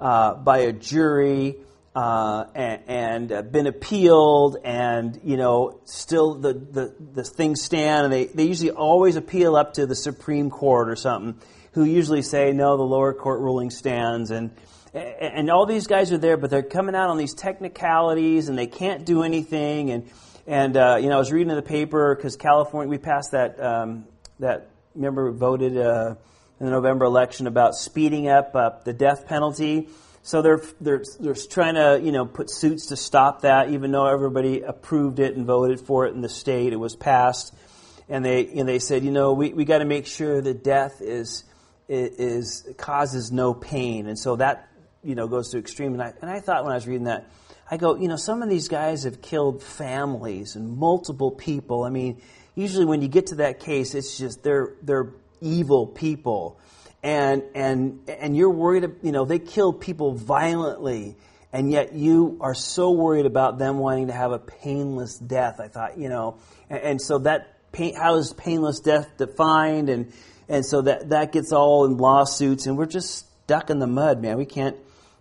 uh, by a jury uh, and, and uh, been appealed, and you know, still the, the, the things stand, and they, they usually always appeal up to the Supreme Court or something, who usually say, no, the lower court ruling stands, and and all these guys are there, but they're coming out on these technicalities, and they can't do anything, and and uh, you know, I was reading in the paper because California, we passed that um, that remember voted uh, in the November election about speeding up the death penalty so they're, they're, they're trying to, you know, put suits to stop that, even though everybody approved it and voted for it in the state. It was passed. And they, and they said, you know, we, we got to make sure that death is, is, causes no pain. And so that, you know, goes to extreme. And I, and I thought when I was reading that, I go, you know, some of these guys have killed families and multiple people. I mean, usually when you get to that case, it's just they're, they're evil people and and and you're worried you know they kill people violently and yet you are so worried about them wanting to have a painless death i thought you know. And, and so that pain, how is painless death defined? And and so that that gets all in lawsuits and we're just stuck in the mud man. We can't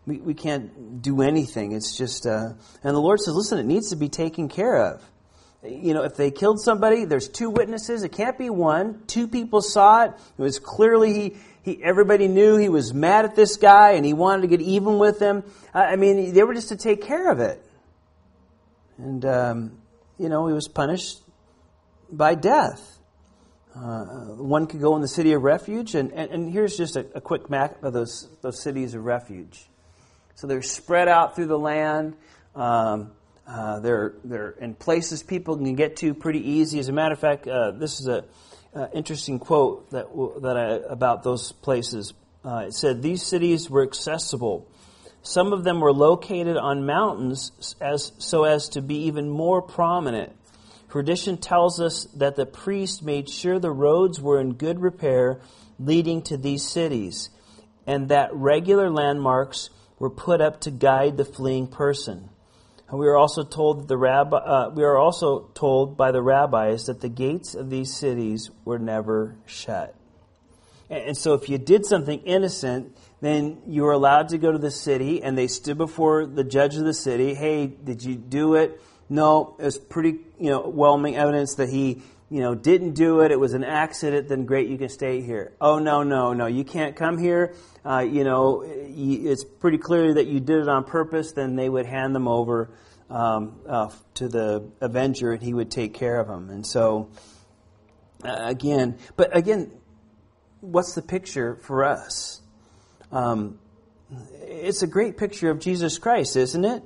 we, we can't do anything. It's just uh, and the lord says listen it needs to be taken care of you know, if they killed somebody, there's two witnesses. It can't be one. Two people saw it. It was clearly he, he, everybody knew he was mad at this guy and he wanted to get even with him. I mean, they were just to take care of it. And, um, you know, he was punished by death. Uh, one could go in the city of refuge, and, and, and here's just a, a, quick map of those, those cities of refuge. So they're spread out through the land. Um, uh, they're, they're in places people can get to pretty easy. As a matter of fact, uh, this is a uh, interesting quote that, that I, about those places. Uh, it said, These cities were accessible. Some of them were located on mountains as, so as to be even more prominent. Tradition tells us that the priest made sure the roads were in good repair leading to these cities, and that regular landmarks were put up to guide the fleeing person. We are also told that the rabbi, uh, we are also told by the rabbis that the gates of these cities were never shut. And, and so, if you did something innocent, then you were allowed to go to the city, and they stood before the judge of the city. Hey, did you do it? No, it was pretty, you know, whelming evidence that he, you know, didn't do it. It was an accident. Then great, you can stay here. Oh no, no, no, you can't come here. Uh, you know, it's pretty clear that you did it on purpose. Then they would hand them over um, uh, to the avenger, and he would take care of them. And so, uh, again, but again, what's the picture for us? Um, it's a great picture of Jesus Christ, isn't it?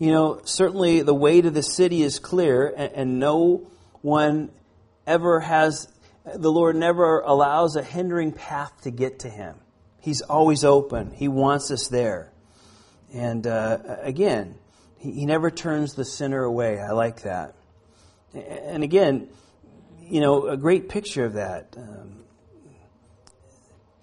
You know, certainly the way to the city is clear, and, and no one ever has, the Lord never allows a hindering path to get to Him. He's always open, He wants us there. And uh, again, he, he never turns the sinner away. I like that. And again, you know, a great picture of that. Um,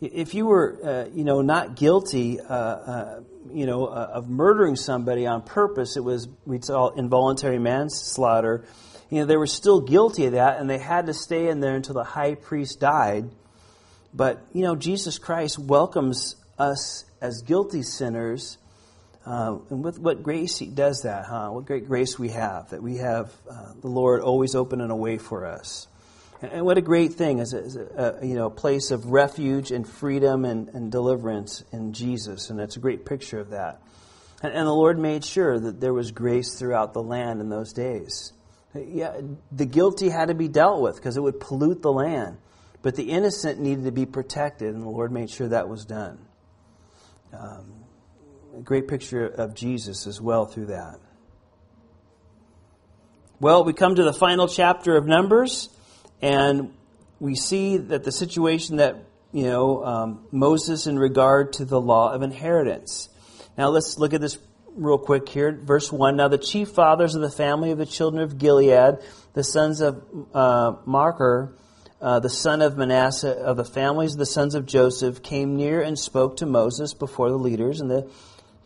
if you were, uh, you know, not guilty, uh, uh, you know, uh, of murdering somebody on purpose, it was we'd call involuntary manslaughter. You know, they were still guilty of that, and they had to stay in there until the high priest died. But you know, Jesus Christ welcomes us as guilty sinners, uh, and with what grace He does that, huh? What great grace we have that we have uh, the Lord always opening a way for us. And what a great thing is a, a, you know a place of refuge and freedom and, and deliverance in Jesus, and it's a great picture of that. And, and, the Lord made sure that there was grace throughout the land in those days. Yeah, the guilty had to be dealt with because it would pollute the land, but the innocent needed to be protected, and the Lord made sure that was done. Um, a great picture of Jesus as well through that. Well, we come to the final chapter of Numbers. And we see that the situation that, you know, um, Moses in regard to the law of inheritance. Now let's look at this real quick here. Verse 1. Now the chief fathers of the family of the children of Gilead, the sons of uh, uh, the son of Manasseh, of the families of the sons of Joseph, came near and spoke to Moses before the leaders and the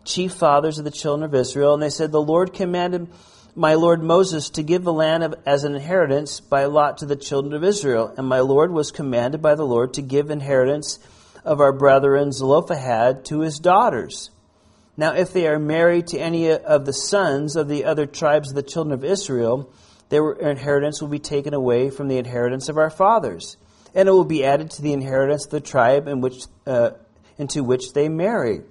chief fathers of the children of Israel. And they said, The Lord commanded my lord Moses to give the land of, as an inheritance by lot to the children of Israel. And my lord was commanded by the Lord to give inheritance of our brethren Zelophehad to his daughters. Now, if they are married to any of the sons of the other tribes of the children of Israel, their inheritance will be taken away from the inheritance of our fathers, and it will be added to the inheritance of the tribe in which, uh, into which they marry.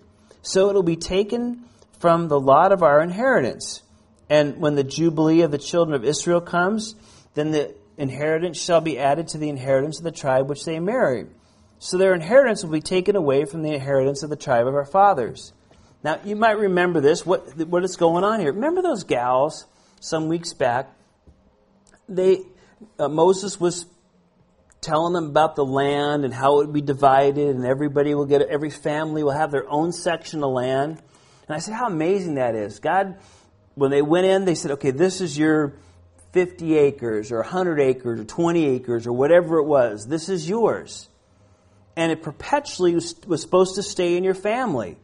So it will be taken from the lot of our inheritance. And when the Jubilee of the children of Israel comes, then the inheritance shall be added to the inheritance of the tribe which they marry. So their inheritance will be taken away from the inheritance of the tribe of our fathers. Now, you might remember this, what, what is going on here. Remember those gals some weeks back? They, uh, Moses was telling them about the land and how it would be divided, and everybody will get, every family will have their own section of land. And I said, how amazing that is. God, when they went in, they said, okay, this is your 50 acres or 100 acres or 20 acres or whatever it was. This is yours. And it perpetually was, was supposed to stay in your family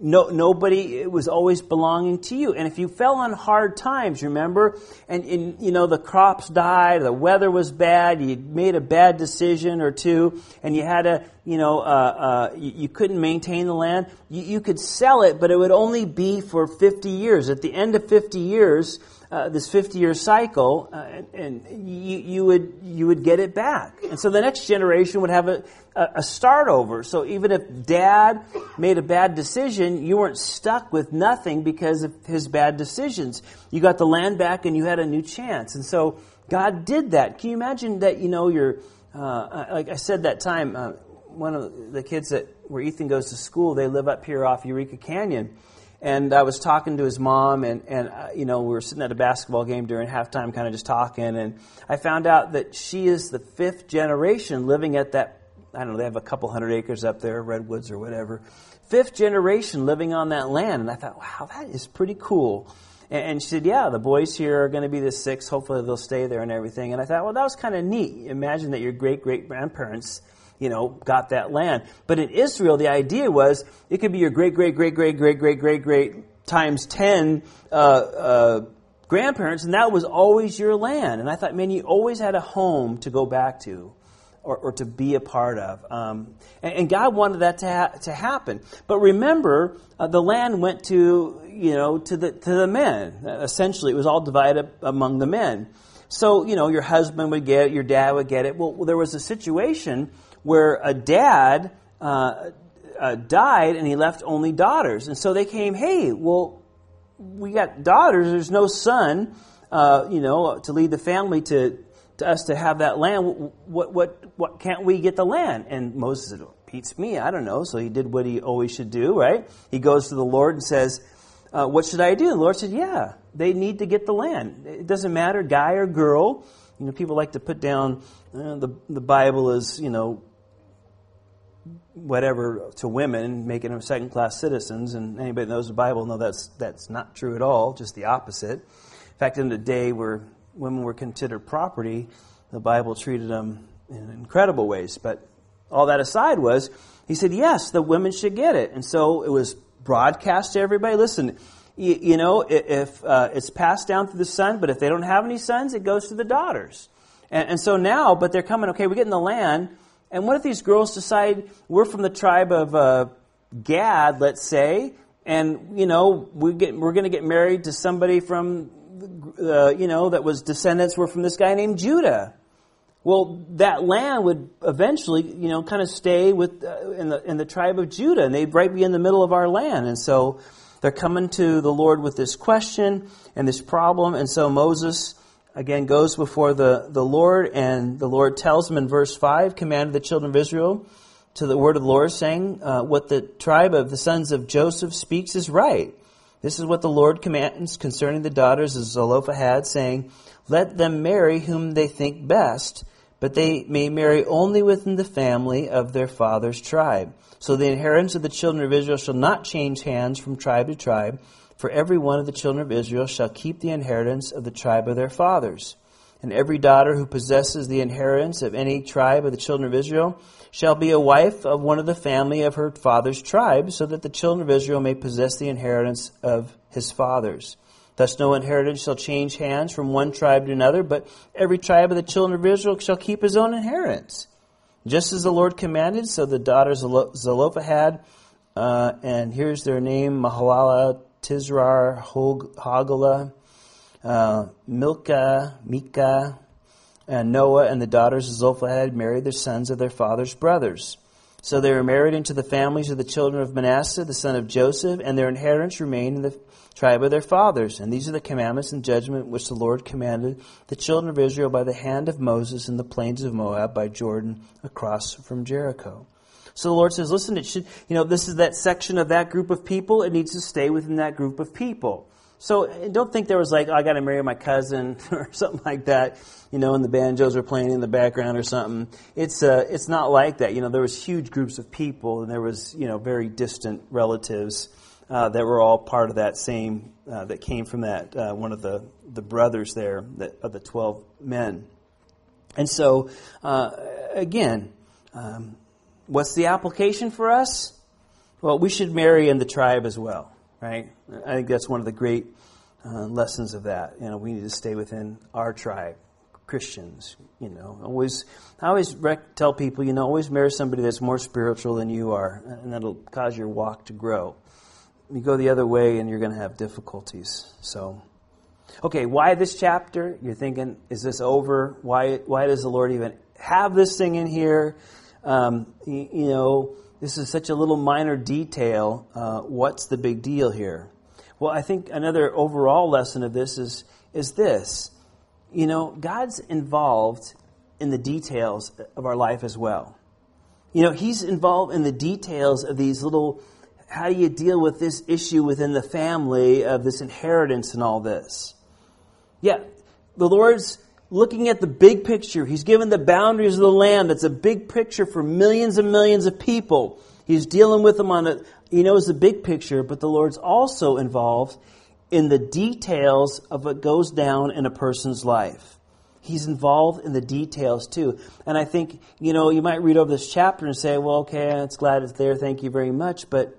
no, nobody, it was always belonging to you. And if you fell on hard times, remember, and, you know, the crops died, the weather was bad, you made a bad decision or two, and you had to, you know, uh, uh, you, you, couldn't maintain the land, you, you could sell it, but it would only be for 50 years. At the end of 50 years, uh, this 50 year cycle, uh, and, and you, you, would, you would get it back. And so the next generation would have a, a, a start over. So even if dad made a bad decision, you weren't stuck with nothing because of his bad decisions. You got the land back and you had a new chance. And so God did that. Can you imagine that, you know, you're, uh, like I said that time, uh, one of the kids that where Ethan goes to school, they live up here off Eureka Canyon. And I was talking to his mom, and, and uh, you know, we were sitting at a basketball game during halftime, kind of just talking. And I found out that she is the fifth generation living at that, I don't know, they have a couple hundred acres up there, redwoods or whatever. Fifth generation living on that land. And I thought, wow, that is pretty cool. And she said, Yeah, the boys here are going to be the six. Hopefully they'll stay there and everything. And I thought, Well, that was kind of neat. Imagine that your great great grandparents you know, got that land. But in Israel, the idea was it could be your great, great, great, great, great, great, great, great times 10 uh, uh, grandparents, and that was always your land. And I thought, man, you always had a home to go back to. Or, or to be a part of. Um, and, and, God wanted that to, ha- to happen. But remember, uh, the land went to, you know, to the, to the men. Essentially, it was all divided among the men. So, you know, your husband would get it, your dad would get it. Well, there was a situation where a dad uh, uh, died and he left only daughters. And so they came, hey, well, we got daughters, there's no son, uh, you know, to lead the family to, to us to have that land. What, what, what can't we get the land? And Moses said, beats me, I don't know. So he did what he always should do, right? He goes to the Lord and says, uh, what should I do? The Lord said, yeah, they need to get the land. It doesn't matter, guy or girl. You know, people like to put down uh, the, the Bible as, you know, whatever to women, making them second class citizens. And anybody that knows the Bible know that's that's not true at all. Just the opposite. In fact, in the day where women were considered property, the Bible treated them in incredible ways. But all that aside was, he said, yes, the women should get it. And so it was broadcast to everybody. Listen, you, you know, if uh, it's passed down through the son, but if they don't have any sons, it goes to the daughters. And, and so now, but they're coming, okay, we're getting the land and what if these girls decide we're from the tribe of uh, Gad, let's say, and you know we get, we're going to get married to somebody from uh, you know that was descendants were from this guy named Judah. Well, that land would eventually, you know, kind of stay with uh, in the in the tribe of Judah, and they'd right be in the middle of our land. And so they're coming to the Lord with this question and this problem. And so Moses again goes before the, the Lord, and the Lord tells him in verse 5, commanded the children of Israel to the word of the Lord, saying, uh, What the tribe of the sons of Joseph speaks is right. This is what the Lord commands concerning the daughters of Zelophehad, saying, Let them marry whom they think best, but they may marry only within the family of their father's tribe. So the inheritance of the children of Israel shall not change hands from tribe to tribe for every one of the children of Israel shall keep the inheritance of the tribe of their fathers. And every daughter who possesses the inheritance of any tribe of the children of Israel shall be a wife of one of the family of her father's tribe, so that the children of Israel may possess the inheritance of his fathers. Thus no inheritance shall change hands from one tribe to another, but every tribe of the children of Israel shall keep his own inheritance. Just as the Lord commanded, so the daughters of Zelophehad, uh, and here's their name, Mahalalah, Tirzah, Hoglah, uh, Milcah, Micah, and Noah and the daughters of Zelophehad married the sons of their father's brothers. So they were married into the families of the children of Manasseh, the son of Joseph, and their inheritance remained in the tribe of their fathers. And these are the commandments and judgment which the Lord commanded the children of Israel by the hand of Moses in the plains of Moab by Jordan across from Jericho. So the Lord says, listen, it should, you know, this is that section of that group of people. It needs to stay within that group of people. So don't think there was like, oh, I got to marry my cousin or something like that, you know, and the banjos were playing in the background or something. It's, uh, it's not like that. You know, there was huge groups of people and there was, you know, very distant relatives uh, that were all part of that same, uh, that came from that, uh, one of the, the brothers there that, of the 12 men. And so, uh, again, um, what's the application for us? Well, we should marry in the tribe as well, right? I think that's one of the great uh, lessons of that. You know, we need to stay within our tribe, Christians. You know, always, I always rec- tell people, you know, always marry somebody that's more spiritual than you are, and that'll cause your walk to grow. You go the other way, and you're going to have difficulties. So, okay, why this chapter? You're thinking, is this over? Why? Why does the Lord even have this thing in here? Um, you, you, know, this is such a little minor detail. Uh, what's the big deal here? Well, I think another overall lesson of this is, is this. You know, God's involved in the details of our life as well. You know, He's involved in the details of these little, how do you deal with this issue within the family of this inheritance and all this? Yeah, the Lord's looking at the big picture. He's given the boundaries of the land. That's a big picture for millions and millions of people. He's dealing with them on a, he knows the big picture, but the Lord's also involved in the details of what goes down in a person's life. He's involved in the details too. And I think, you know, you might read over this chapter and say, well, okay, it's glad it's there. Thank you very much. But,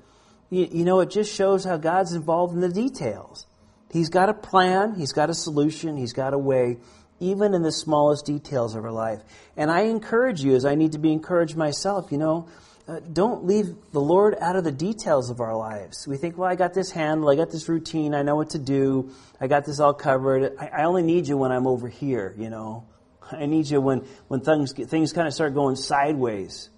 you, you know, it just shows how God's involved in the details. He's got a plan. He's got a solution. He's got a way even in the smallest details of our life. And I encourage you, as I need to be encouraged myself, you know, uh, don't leave the Lord out of the details of our lives. We think, well, I got this handle, I got this routine, I know what to do, I got this all covered. I, I only need you when I'm over here, you know. I need you when, when things, things kind of start going sideways.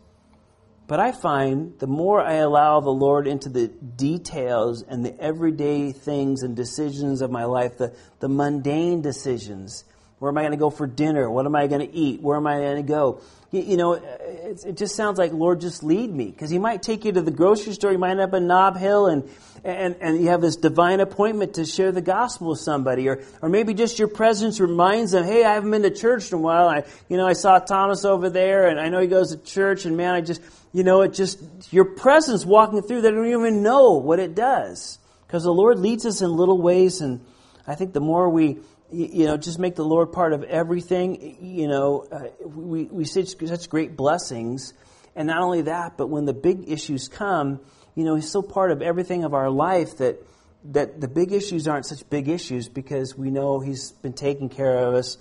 But I find the more I allow the Lord into the details and the everyday things and decisions of my life, the, the mundane decisions, where am I going to go for dinner? What am I going to eat? Where am I going to go? You, you know, it, it, just sounds like, Lord, just lead me. Because He might take you to the grocery store, He might end up in Nob Hill, and, and, and you have this divine appointment to share the gospel with somebody. Or, or maybe just your presence reminds them, hey, I haven't been to church in a while. I, you know, I saw Thomas over there, and I know he goes to church, and man, I just, you know, it just, your presence walking through, they don't even know what it does. Because the Lord leads us in little ways, and I think the more we you know, just make the Lord part of everything. You know, uh, we, we see such great blessings. And not only that, but when the big issues come, you know, He's so part of everything of our life that, that the big issues aren't such big issues because we know He's been taking care of us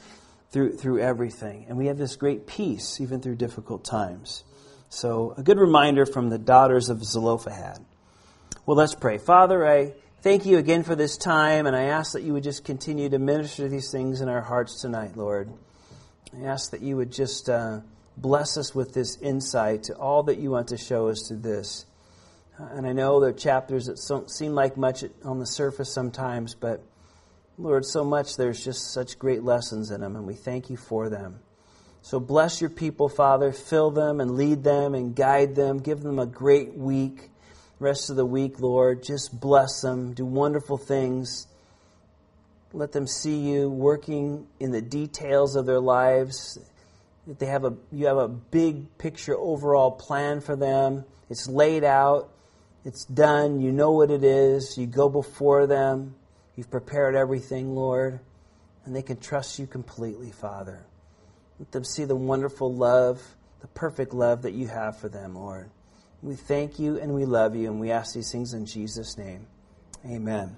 through, through everything. And we have this great peace even through difficult times. So, a good reminder from the daughters of Zelophehad. Well, let's pray. Father, I thank you again for this time, and I ask that you would just continue to minister these things in our hearts tonight, Lord. I ask that you would just uh, bless us with this insight to all that you want to show us through this. And I know there are chapters that don't seem like much on the surface sometimes, but Lord, so much there's just such great lessons in them, and we thank you for them. So bless your people, Father. Fill them and lead them and guide them. Give them a great week rest of the week, Lord. Just bless them, do wonderful things. Let them see you working in the details of their lives. That they have a you have a big picture overall plan for them. It's laid out. It's done. You know what it is. You go before them. You've prepared everything, Lord. And they can trust you completely, Father. Let them see the wonderful love, the perfect love that you have for them, Lord. We thank you and we love you, and we ask these things in Jesus' name. Amen.